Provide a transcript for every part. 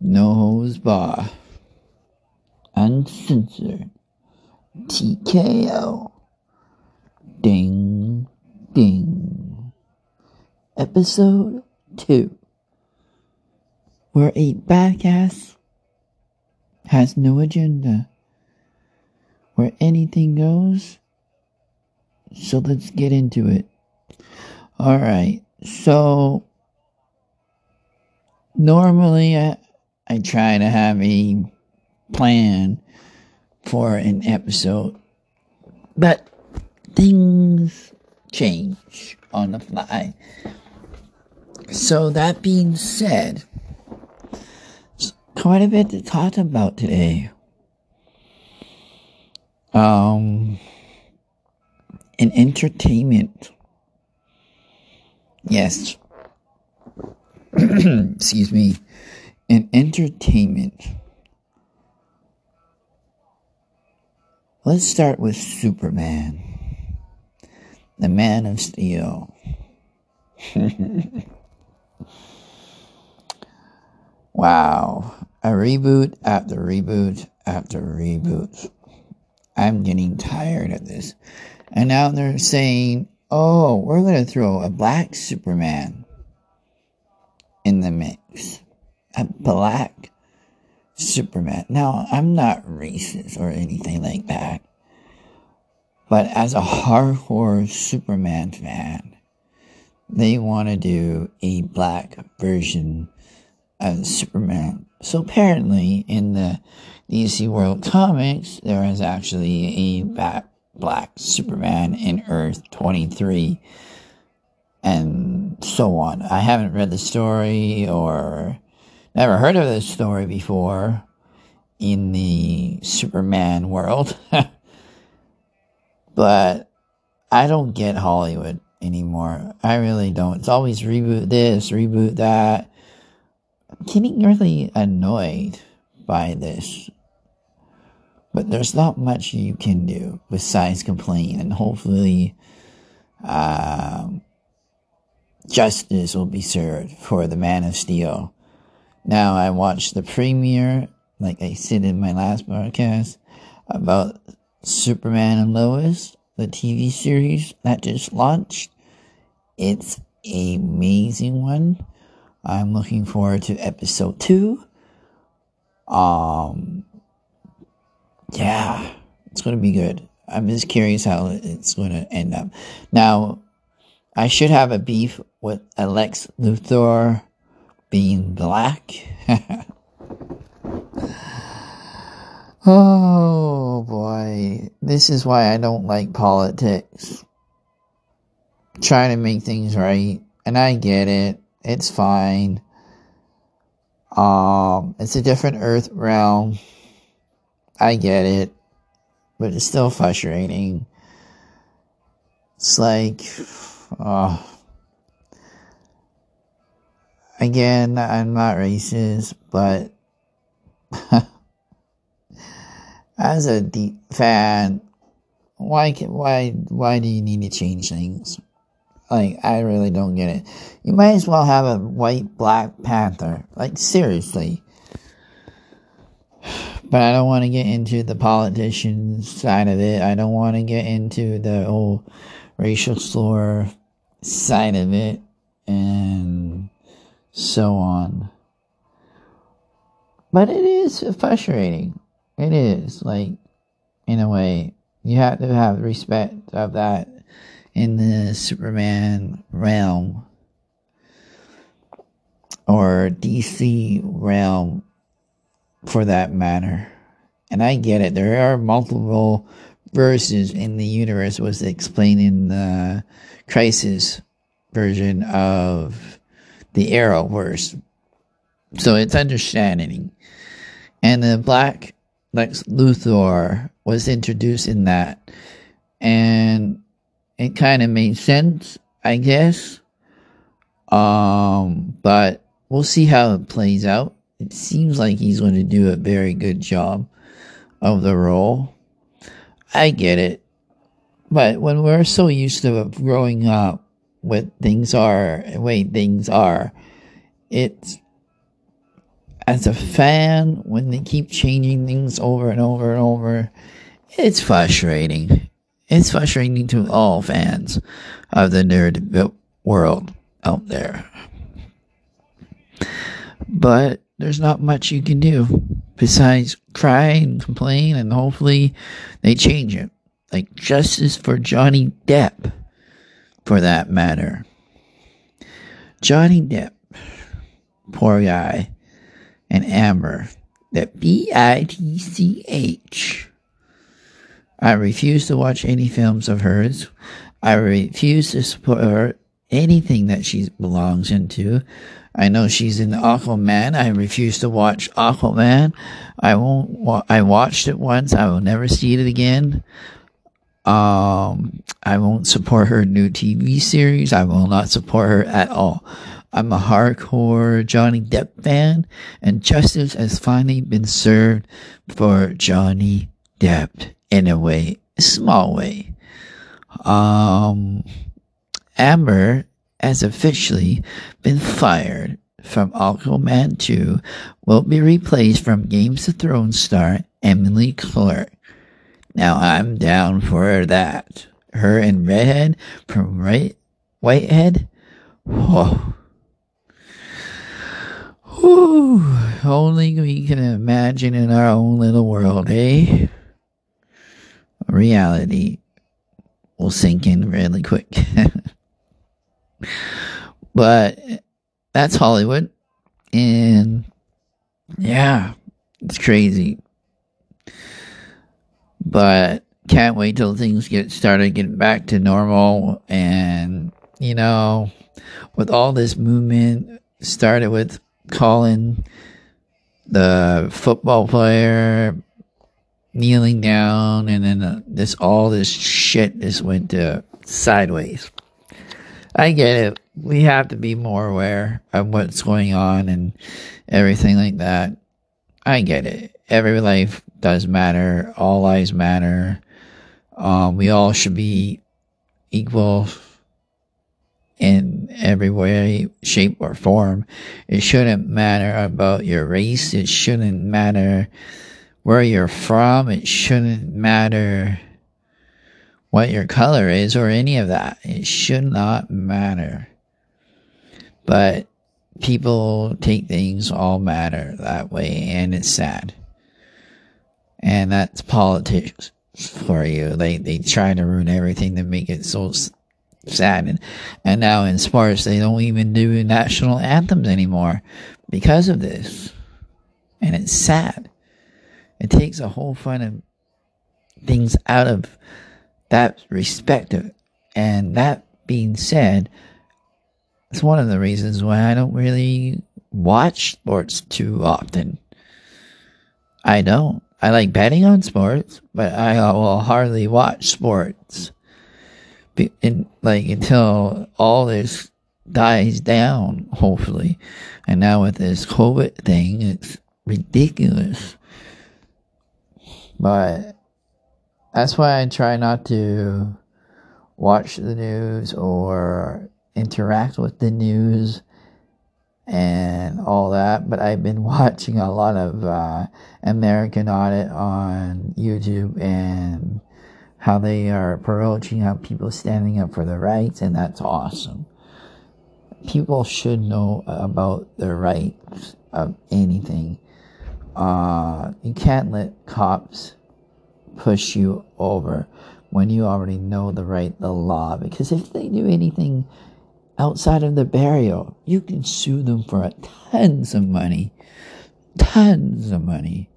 No Holds Barred. Uncensored. TKO. Ding, ding. Episode 2. Where a badass has no agenda. Where anything goes. So let's get into it. Alright, so normally I, I try to have a plan for an episode, but things change on the fly. So that being said, quite a bit to talk about today. Um, in entertainment. Yes, excuse me, in entertainment. Let's start with Superman, the Man of Steel. wow, a reboot after reboot after reboot. I'm getting tired of this. And now they're saying, oh, we're going to throw a black Superman in the mix. A black Superman. Now, I'm not racist or anything like that. But as a hardcore Superman fan, they want to do a black version of Superman. So apparently, in the DC World comics, there is actually a black, black Superman in Earth 23 and so on. I haven't read the story or never heard of this story before in the Superman world. but I don't get Hollywood anymore. I really don't. It's always reboot this, reboot that. I'm getting really annoyed by this. But there's not much you can do besides complain, and hopefully, um, justice will be served for the Man of Steel. Now, I watched the premiere, like I said in my last broadcast, about Superman and Lois, the TV series that just launched. It's an amazing one. I'm looking forward to episode two. Um, yeah, it's to be good. I'm just curious how it's to end up. Now, I should have a beef with Alex Luthor being black. oh boy, this is why I don't like politics. Trying to make things right, and I get it. It's fine. Um, it's a different Earth realm. I get it, but it's still frustrating. It's like Oh. Again, I'm not racist, but as a deep fan, why why why do you need to change things? Like I really don't get it. You might as well have a white Black Panther. Like seriously. But I don't want to get into the politician side of it. I don't want to get into the whole racial slur side of it and so on. But it is frustrating. It is like in a way you have to have respect of that in the Superman realm or DC realm for that matter. And I get it. There are multiple verses in the universe was explained in the Crisis version of the Arrowverse. So it's understanding. And the Black Lex Luthor was introduced in that. And it kind of made sense, I guess. Um, but we'll see how it plays out. It seems like he's going to do a very good job of the role. I get it. But when we're so used to growing up with things are the way things are, it's as a fan, when they keep changing things over and over and over, it's frustrating. It's frustrating to all fans of the nerd world out there. But there's not much you can do besides cry and complain, and hopefully they change it. Like justice for Johnny Depp, for that matter. Johnny Depp, poor guy, and Amber, that B I T C H. I refuse to watch any films of hers. I refuse to support anything that she belongs into. I know she's in Aquaman. I refuse to watch Aquaman. I won't. Wa- I watched it once. I will never see it again. Um, I won't support her new TV series. I will not support her at all. I'm a hardcore Johnny Depp fan, and justice has finally been served for Johnny Depp in a way, a small way. Um, Amber has officially been fired from Aquaman 2 will be replaced from Games of Thrones star Emily Clark. Now I'm down for that. Her and Redhead from right Whitehead. Whoa. Whew. Only we can imagine in our own little world, eh? Reality will sink in really quick. but that's Hollywood. And yeah, it's crazy. But can't wait till things get started getting back to normal. And, you know, with all this movement, started with calling the football player kneeling down, and then uh, this all this shit just went sideways. I get it. We have to be more aware of what's going on and everything like that. I get it. Every life does matter. All lives matter. Um, we all should be equal in every way, shape, or form. It shouldn't matter about your race. It shouldn't matter where you're from. It shouldn't matter what your color is or any of that. It should not matter. But people take things all matter that way, and it's sad. And that's politics for you. They they try to ruin everything to make it so sad. And, and now in sports, they don't even do national anthems anymore because of this. And it's sad. It takes a whole fun of things out of that respect and that being said, it's one of the reasons why I don't really watch sports too often. I don't. I like betting on sports, but I uh, will hardly watch sports. In, like until all this dies down, hopefully. And now with this COVID thing, it's ridiculous. But that's why I try not to watch the news or interact with the news and all that. But I've been watching a lot of uh, American Audit on YouTube and how they are approaching how people standing up for their rights, and that's awesome. People should know about their rights of anything. Uh, you can't let cops push you over when you already know the right, the law. Because if they do anything outside of the burial, you can sue them for tons of money. Tons of money.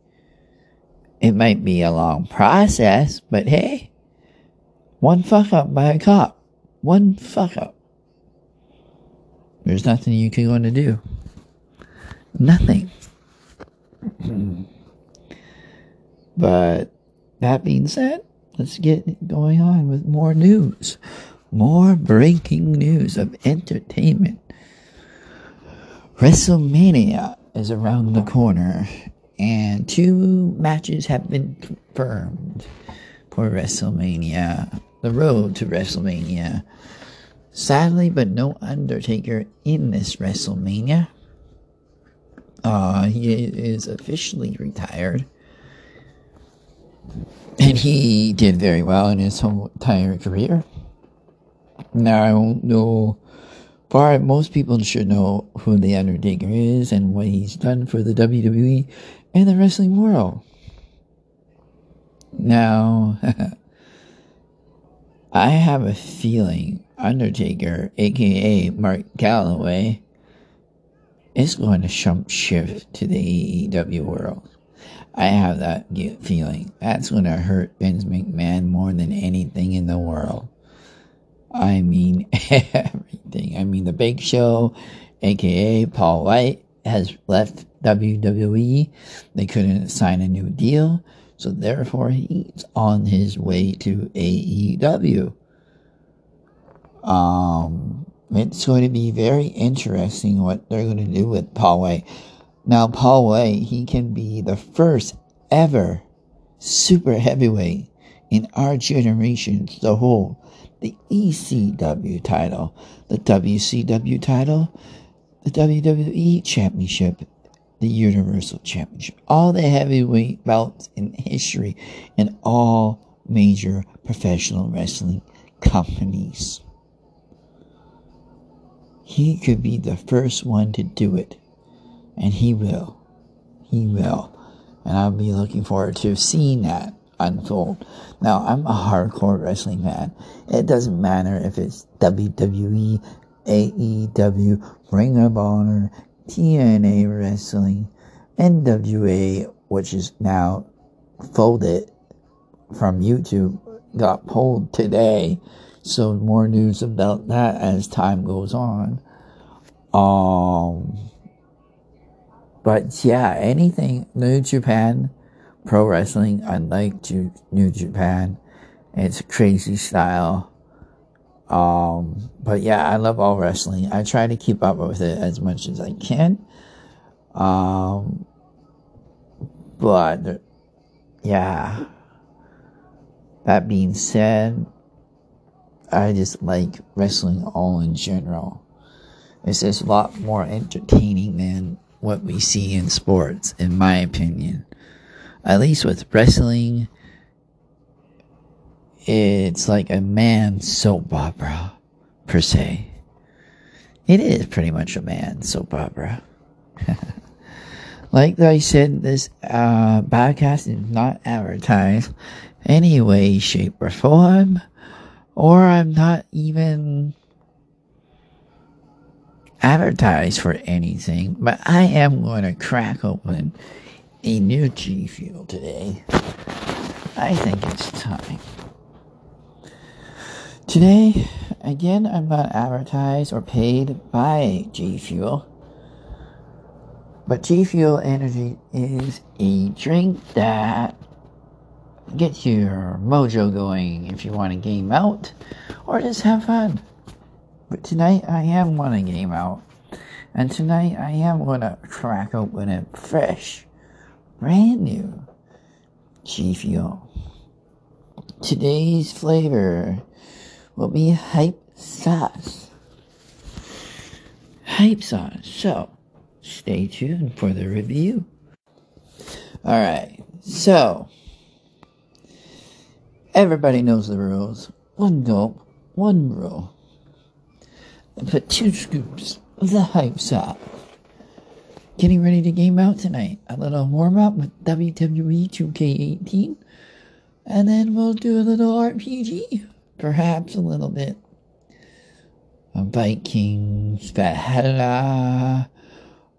It might be a long process, but hey, one fuck up by a cop. One fuck up. There's nothing you can go to do. Nothing. but that being said, let's get going on with more news. More breaking news of entertainment. WrestleMania is around the corner, and two matches have been confirmed for WrestleMania. The road to WrestleMania. Sadly, but no Undertaker in this WrestleMania. Uh, he is officially retired. And he did very well in his whole entire career. Now, know, but most people should know who The Undertaker is and what he's done for the WWE and the wrestling world. Now, I have a feeling Undertaker, aka Mark Calaway, is going to jump shift to the AEW world. I have that feeling. That's going to hurt Vince McMahon more than anything in the world. I mean, everything. I mean, the Big Show, aka Paul White, has left WWE. They couldn't sign a new deal, so therefore he's on his way to AEW. Um, it's going to be very interesting what they're going to do with Paul White. Now, Paul White, he can be the first ever super heavyweight in our generation to hold the ECW title, the WCW title, the WWE Championship, the Universal Championship, all the heavyweight belts in history in all major professional wrestling companies. He could be the first one to do it. And he will. He will. And I'll be looking forward to seeing that unfold. Now, I'm a hardcore wrestling fan. It doesn't matter if it's WWE, AEW, Ring of Honor, TNA Wrestling, NWA, which is now folded from YouTube, got pulled today. So more news about that as time goes on. Um, but yeah, anything New Japan Pro Wrestling, I like New Japan. It's a crazy style. Um, but yeah, I love all wrestling. I try to keep up with it as much as I can. Um, but yeah, that being said, I just like wrestling all in general. It's just a lot more entertaining than what we see in sports, in my opinion. At least with wrestling, it's like a man soap opera, per se. It is pretty much a man soap opera. like I said, this uh, podcast is not advertised any way, shape, or form or I'm not even advertised for anything, but I am going to crack open a new G Fuel today. I think it's time. Today, again, I'm not advertised or paid by G Fuel, but G Fuel Energy is a drink that gets your mojo going if you want to game out or just have fun. But tonight I am want to game out. And tonight I am going to crack open a fresh, brand new G Fuel. Today's flavor will be hype sauce. Hype sauce. So, stay tuned for the review. Alright, so Everybody knows the rules. One gulp, one. And put two scoops of the hype sauce. Getting ready to game out tonight. A little warm up with WWE 2K18. And then we'll do a little RPG. Perhaps a little bit of Vikings Valhalla.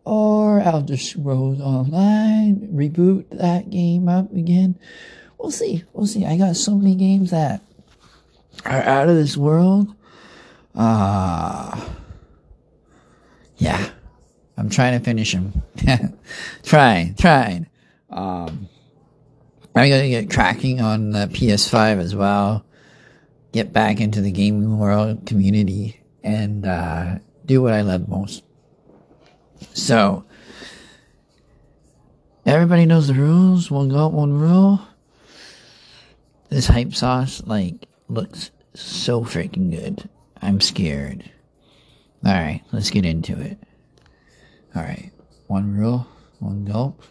Or Elder Scrolls Online. Reboot that game up again we'll see. We'll see. I got so many games that are out of this world. Ah, uh, yeah. I'm trying to finish them. trying, trying. Um, I'm gonna get cracking on the PS5 as well. Get back into the gaming world community and uh, do what I love most. So, everybody knows the rules. One go, one rule. This hype sauce, like, looks so freaking good. I'm scared. Alright, let's get into it. Alright, one rule One gulp.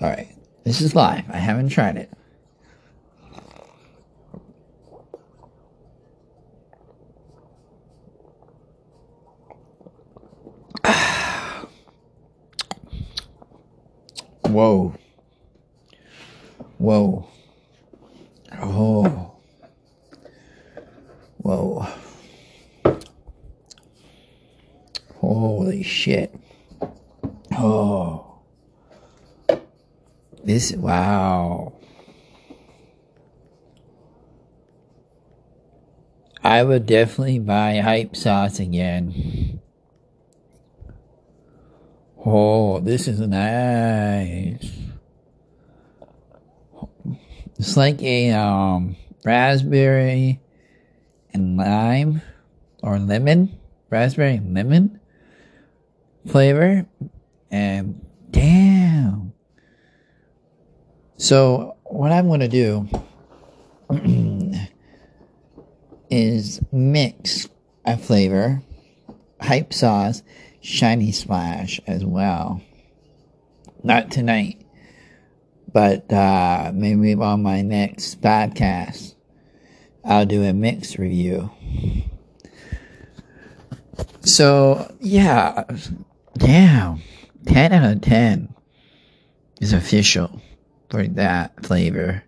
All right. This is live. I haven't tried it. Whoa. Whoa. Oh. Whoa. Holy shit. Oh. This, wow. I would definitely buy hype sauce again. Oh, this is nice. It's like a um, raspberry and lime or lemon, raspberry and lemon flavor. And damn. So, what I'm going to do is mix a flavor, hype sauce, shiny splash as well. Not tonight, but uh, maybe on my next podcast, I'll do a mix review. So, yeah, damn, 10 out of 10 is official for that flavor.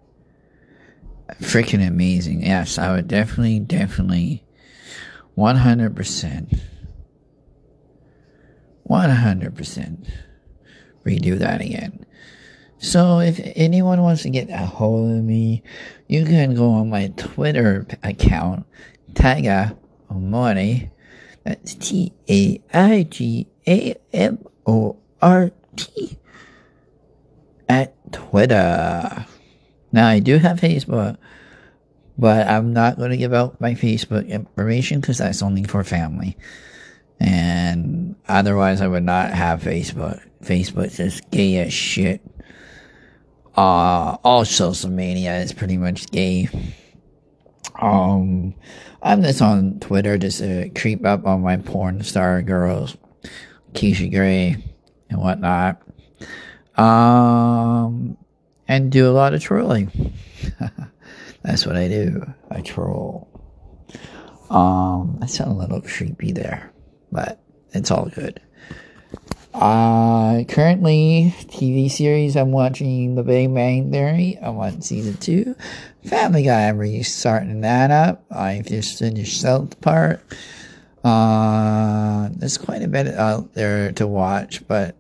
Freaking amazing. Yes, I would definitely, definitely, 100%, 100% redo that again. So if anyone wants to get a hold of me, you can go on my Twitter account, Taiga Omori. That's T A I G A M O R T at Twitter. Now I do have Facebook, but I'm not going to give out my Facebook information because that's only for family. And otherwise, I would not have Facebook. Facebook is gay as shit. Uh, all social media is pretty much gay. Um, I'm just on Twitter just to creep up on my porn star girls, Keisha Grey and whatnot. Um, and do a lot of trolling. That's what I do. I troll. Um, I sound a little creepy there, but it's all good. Uh, currently, TV series I'm watching The Big Bang Theory. I'm on season two. Family Guy, I'm restarting that up. I just finished South Park. Uh, there's quite a bit out there to watch, but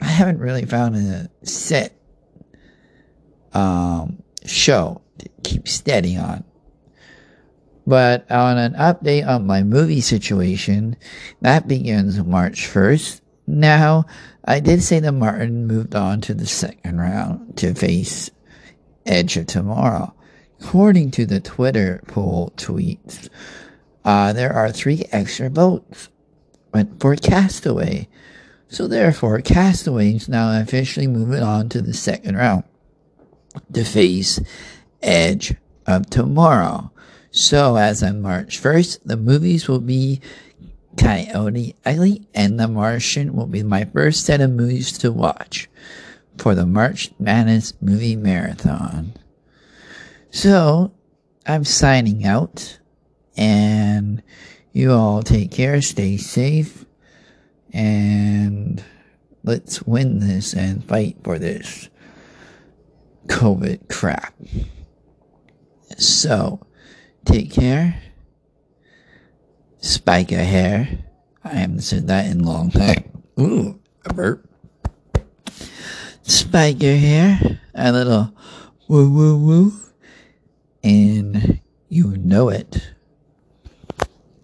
I haven't really found a set um, show to keep steady on. But on an update on my movie situation, that begins March 1st. Now, I did say that Martian moved on to the second round to face Edge of Tomorrow. According to the Twitter poll tweets, uh, there are three extra votes for Castaway. So therefore, Castaway is now officially moving on to the second round to face Edge of Tomorrow. So as of March 1st, the movies will be Coyote Ugly and The Martian will be my first set of movies to watch for the March Madness movie marathon. So, I'm signing out and you all take care, stay safe, and let's win this and fight for this COVID crap. So, take care spike a hair. I haven't said that in a long time. Ooh, a burp. Spike your hair, a little woo woo woo, and you know it.